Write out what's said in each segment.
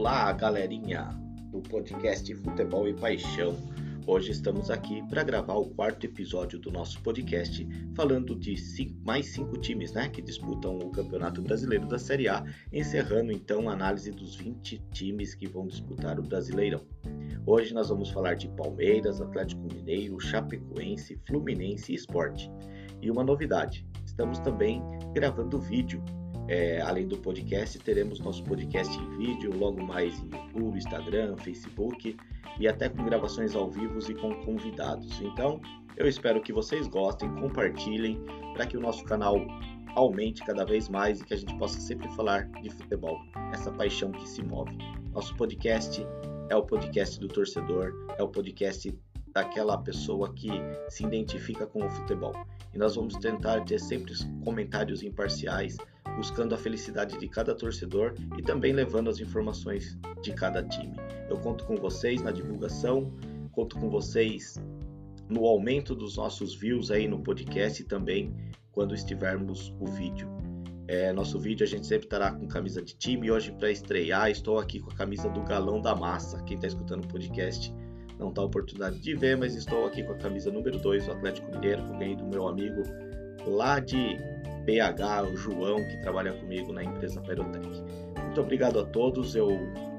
Olá, galerinha do podcast Futebol e Paixão. Hoje estamos aqui para gravar o quarto episódio do nosso podcast, falando de cinco, mais cinco times né, que disputam o Campeonato Brasileiro da Série A, encerrando então a análise dos 20 times que vão disputar o Brasileirão. Hoje nós vamos falar de Palmeiras, Atlético Mineiro, Chapecoense, Fluminense e Esporte. E uma novidade, estamos também gravando vídeo é, além do podcast, teremos nosso podcast em vídeo, logo mais em YouTube, Instagram, Facebook e até com gravações ao vivo e com convidados. Então, eu espero que vocês gostem, compartilhem para que o nosso canal aumente cada vez mais e que a gente possa sempre falar de futebol, essa paixão que se move. Nosso podcast é o podcast do torcedor, é o podcast daquela pessoa que se identifica com o futebol. E nós vamos tentar ter sempre comentários imparciais buscando a felicidade de cada torcedor e também levando as informações de cada time. Eu conto com vocês na divulgação, conto com vocês no aumento dos nossos views aí no podcast e também quando estivermos o vídeo. É, nosso vídeo a gente sempre estará com camisa de time. Hoje, para estrear, estou aqui com a camisa do Galão da Massa. Quem está escutando o podcast não está a oportunidade de ver, mas estou aqui com a camisa número 2 do Atlético Mineiro, que eu ganhei do meu amigo lá de PH, o João, que trabalha comigo na empresa Perotec. Muito obrigado a todos, eu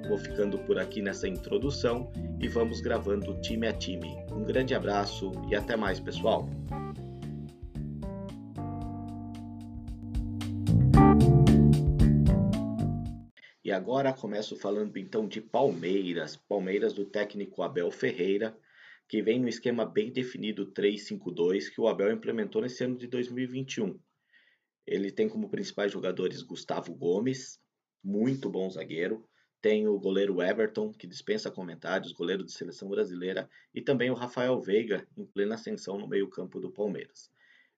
vou ficando por aqui nessa introdução e vamos gravando time a time. Um grande abraço e até mais, pessoal! E agora começo falando então de Palmeiras, Palmeiras do técnico Abel Ferreira, que vem no esquema bem definido 3-5-2 que o Abel implementou nesse ano de 2021. Ele tem como principais jogadores Gustavo Gomes, muito bom zagueiro. Tem o goleiro Everton, que dispensa comentários, goleiro de seleção brasileira. E também o Rafael Veiga, em plena ascensão no meio-campo do Palmeiras.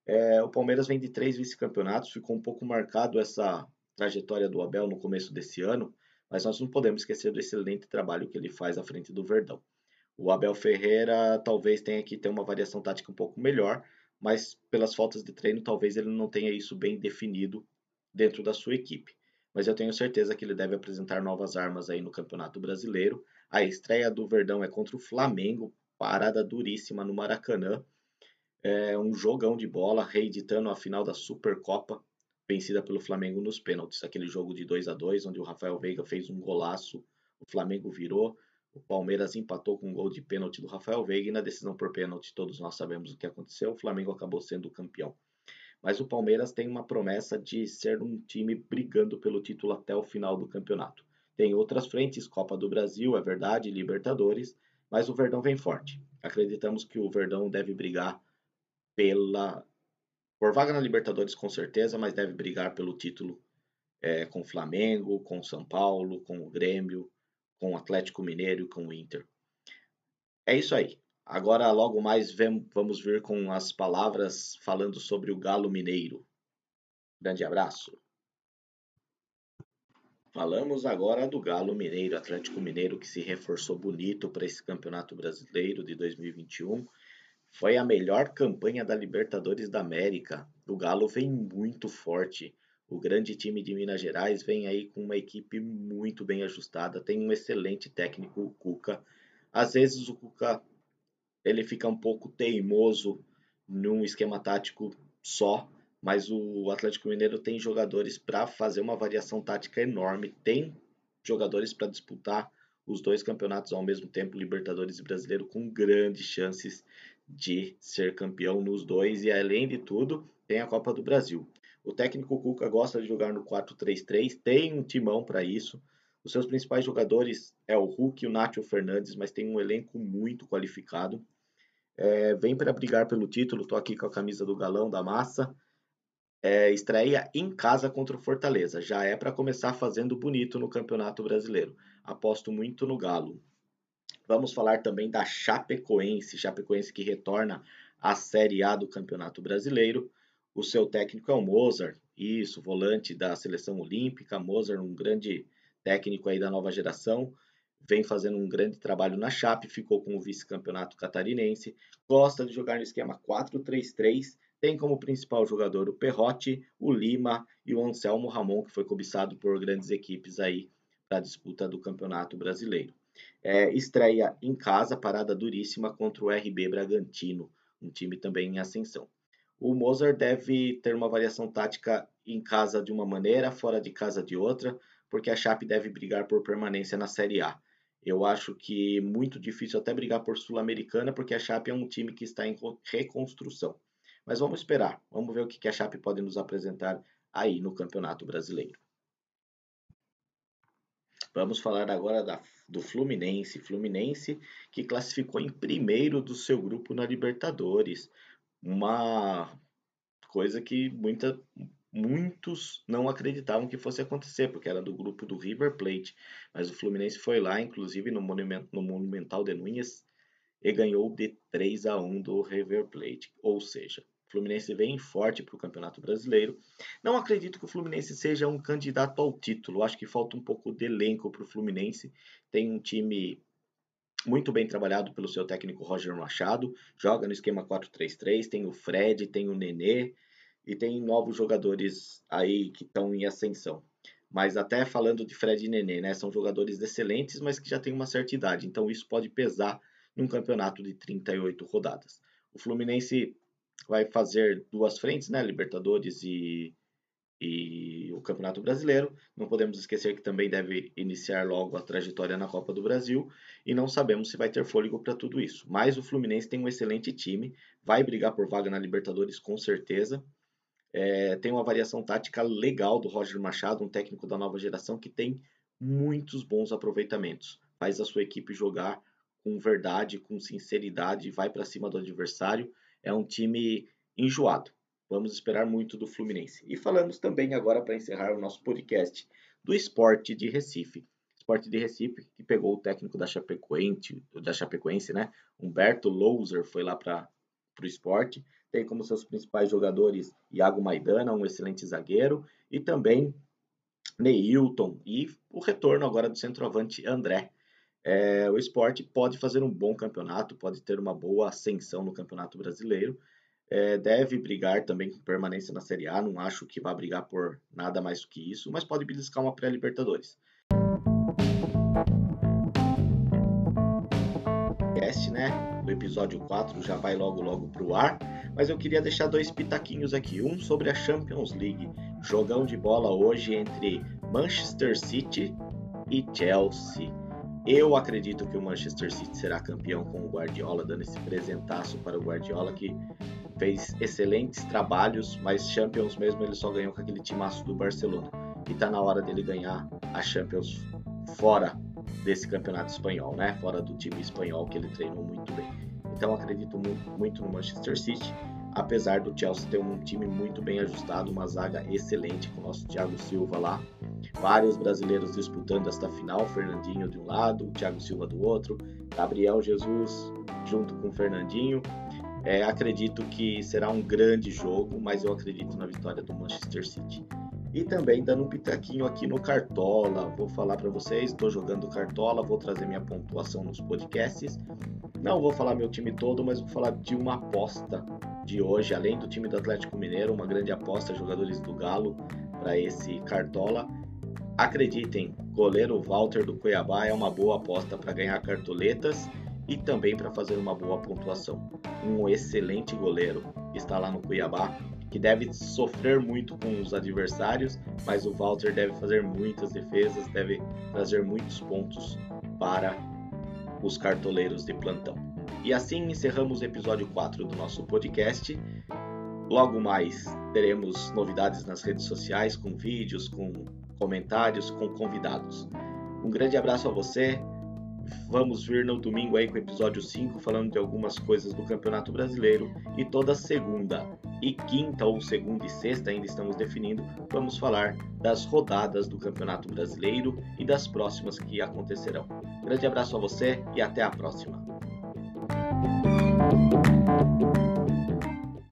É, o Palmeiras vem de três vice-campeonatos, ficou um pouco marcado essa trajetória do Abel no começo desse ano, mas nós não podemos esquecer do excelente trabalho que ele faz à frente do Verdão. O Abel Ferreira talvez tenha que ter uma variação tática um pouco melhor, mas pelas faltas de treino, talvez ele não tenha isso bem definido dentro da sua equipe. Mas eu tenho certeza que ele deve apresentar novas armas aí no Campeonato Brasileiro. A estreia do Verdão é contra o Flamengo, parada duríssima no Maracanã. É um jogão de bola, reeditando a final da Supercopa, vencida pelo Flamengo nos pênaltis. Aquele jogo de 2 a 2 onde o Rafael Veiga fez um golaço, o Flamengo virou, o Palmeiras empatou com um gol de pênalti do Rafael Veiga e na decisão por pênalti todos nós sabemos o que aconteceu. O Flamengo acabou sendo campeão. Mas o Palmeiras tem uma promessa de ser um time brigando pelo título até o final do campeonato. Tem outras frentes, Copa do Brasil, é verdade, Libertadores, mas o Verdão vem forte. Acreditamos que o Verdão deve brigar pela por vaga na Libertadores com certeza, mas deve brigar pelo título é, com o Flamengo, com o São Paulo, com o Grêmio, com o Atlético Mineiro e com o Inter. É isso aí. Agora, logo mais, vamos ver com as palavras falando sobre o Galo Mineiro. Grande abraço. Falamos agora do Galo Mineiro, Atlético Mineiro, que se reforçou bonito para esse Campeonato Brasileiro de 2021. Foi a melhor campanha da Libertadores da América. O Galo vem muito forte. O grande time de Minas Gerais vem aí com uma equipe muito bem ajustada, tem um excelente técnico, o Cuca. Às vezes o Cuca ele fica um pouco teimoso num esquema tático só, mas o Atlético Mineiro tem jogadores para fazer uma variação tática enorme, tem jogadores para disputar os dois campeonatos ao mesmo tempo, Libertadores e Brasileiro, com grandes chances de ser campeão nos dois e além de tudo, tem a Copa do Brasil. O técnico Cuca gosta de jogar no 4-3-3, tem um timão para isso. Os seus principais jogadores é o Hulk e o Nacho Fernandes, mas tem um elenco muito qualificado. É, vem para brigar pelo título, estou aqui com a camisa do Galão da Massa. É, estreia em casa contra o Fortaleza. Já é para começar fazendo bonito no Campeonato Brasileiro. Aposto muito no Galo. Vamos falar também da Chapecoense, Chapecoense que retorna à Série A do Campeonato Brasileiro. O seu técnico é o Mozart, isso, volante da seleção olímpica. Mozart, um grande técnico aí da nova geração, vem fazendo um grande trabalho na Chape, ficou com o vice-campeonato catarinense, gosta de jogar no esquema 4-3-3, tem como principal jogador o Perrotti, o Lima e o Anselmo Ramon, que foi cobiçado por grandes equipes aí para a disputa do Campeonato Brasileiro. É, estreia em casa, parada duríssima contra o RB Bragantino, um time também em ascensão. O Mozart deve ter uma variação tática em casa de uma maneira, fora de casa de outra, porque a Chape deve brigar por permanência na Série A. Eu acho que muito difícil até brigar por Sul-Americana, porque a Chape é um time que está em reconstrução. Mas vamos esperar, vamos ver o que a Chape pode nos apresentar aí no Campeonato Brasileiro. Vamos falar agora da, do Fluminense. Fluminense que classificou em primeiro do seu grupo na Libertadores. Uma coisa que muita, muitos não acreditavam que fosse acontecer, porque era do grupo do River Plate. Mas o Fluminense foi lá, inclusive no, Monument, no Monumental de Núñez, e ganhou de 3 a 1 do River Plate. Ou seja, o Fluminense vem forte para o Campeonato Brasileiro. Não acredito que o Fluminense seja um candidato ao título. Acho que falta um pouco de elenco para o Fluminense. Tem um time muito bem trabalhado pelo seu técnico Roger Machado. Joga no esquema 4-3-3. Tem o Fred, tem o Nenê e tem novos jogadores aí que estão em ascensão. Mas até falando de Fred e Nenê, né, são jogadores excelentes, mas que já têm uma certa idade, então isso pode pesar num campeonato de 38 rodadas. O Fluminense vai fazer duas frentes, né, Libertadores e, e o Campeonato Brasileiro. Não podemos esquecer que também deve iniciar logo a trajetória na Copa do Brasil e não sabemos se vai ter fôlego para tudo isso. Mas o Fluminense tem um excelente time, vai brigar por vaga na Libertadores com certeza. É, tem uma variação tática legal do Roger Machado, um técnico da nova geração que tem muitos bons aproveitamentos. Faz a sua equipe jogar com verdade, com sinceridade, vai para cima do adversário. É um time enjoado. Vamos esperar muito do Fluminense. E falamos também agora para encerrar o nosso podcast do esporte de Recife. Esporte de Recife que pegou o técnico da Chapecoense, da Chapecoense, né? Humberto Louser foi lá para o esporte tem como seus principais jogadores Iago Maidana, um excelente zagueiro, e também Neilton e o retorno agora do centroavante André. É, o esporte pode fazer um bom campeonato, pode ter uma boa ascensão no campeonato brasileiro. É, deve brigar também com permanência na Série A, não acho que vá brigar por nada mais do que isso, mas pode beliscar uma pré-Libertadores. né? O episódio 4 já vai logo logo pro ar mas eu queria deixar dois pitaquinhos aqui. Um sobre a Champions League, jogão de bola hoje entre Manchester City e Chelsea. Eu acredito que o Manchester City será campeão com o Guardiola, dando esse presentaço para o Guardiola que fez excelentes trabalhos, mas Champions mesmo ele só ganhou com aquele timaço do Barcelona. E tá na hora dele ganhar a Champions fora desse campeonato espanhol, né? Fora do time espanhol que ele treinou muito bem. Então acredito muito no Manchester City, apesar do Chelsea ter um time muito bem ajustado, uma zaga excelente com o nosso Thiago Silva lá. Vários brasileiros disputando esta final, Fernandinho de um lado, Thiago Silva do outro, Gabriel Jesus junto com Fernandinho. É, acredito que será um grande jogo, mas eu acredito na vitória do Manchester City. E também dando um pitaquinho aqui no Cartola, vou falar para vocês, estou jogando Cartola, vou trazer minha pontuação nos podcasts. Não vou falar meu time todo, mas vou falar de uma aposta de hoje, além do time do Atlético Mineiro, uma grande aposta, jogadores do Galo para esse Cartola. Acreditem, goleiro Walter do Cuiabá é uma boa aposta para ganhar cartoletas e também para fazer uma boa pontuação. Um excelente goleiro está lá no Cuiabá, que deve sofrer muito com os adversários, mas o Walter deve fazer muitas defesas, deve trazer muitos pontos para os cartoleiros de plantão. E assim encerramos o episódio 4 do nosso podcast. Logo mais teremos novidades nas redes sociais, com vídeos, com comentários, com convidados. Um grande abraço a você. Vamos vir no domingo aí com o episódio 5 falando de algumas coisas do Campeonato Brasileiro e toda segunda e quinta ou segunda e sexta ainda estamos definindo, vamos falar das rodadas do Campeonato Brasileiro e das próximas que acontecerão. Grande abraço a você e até a próxima.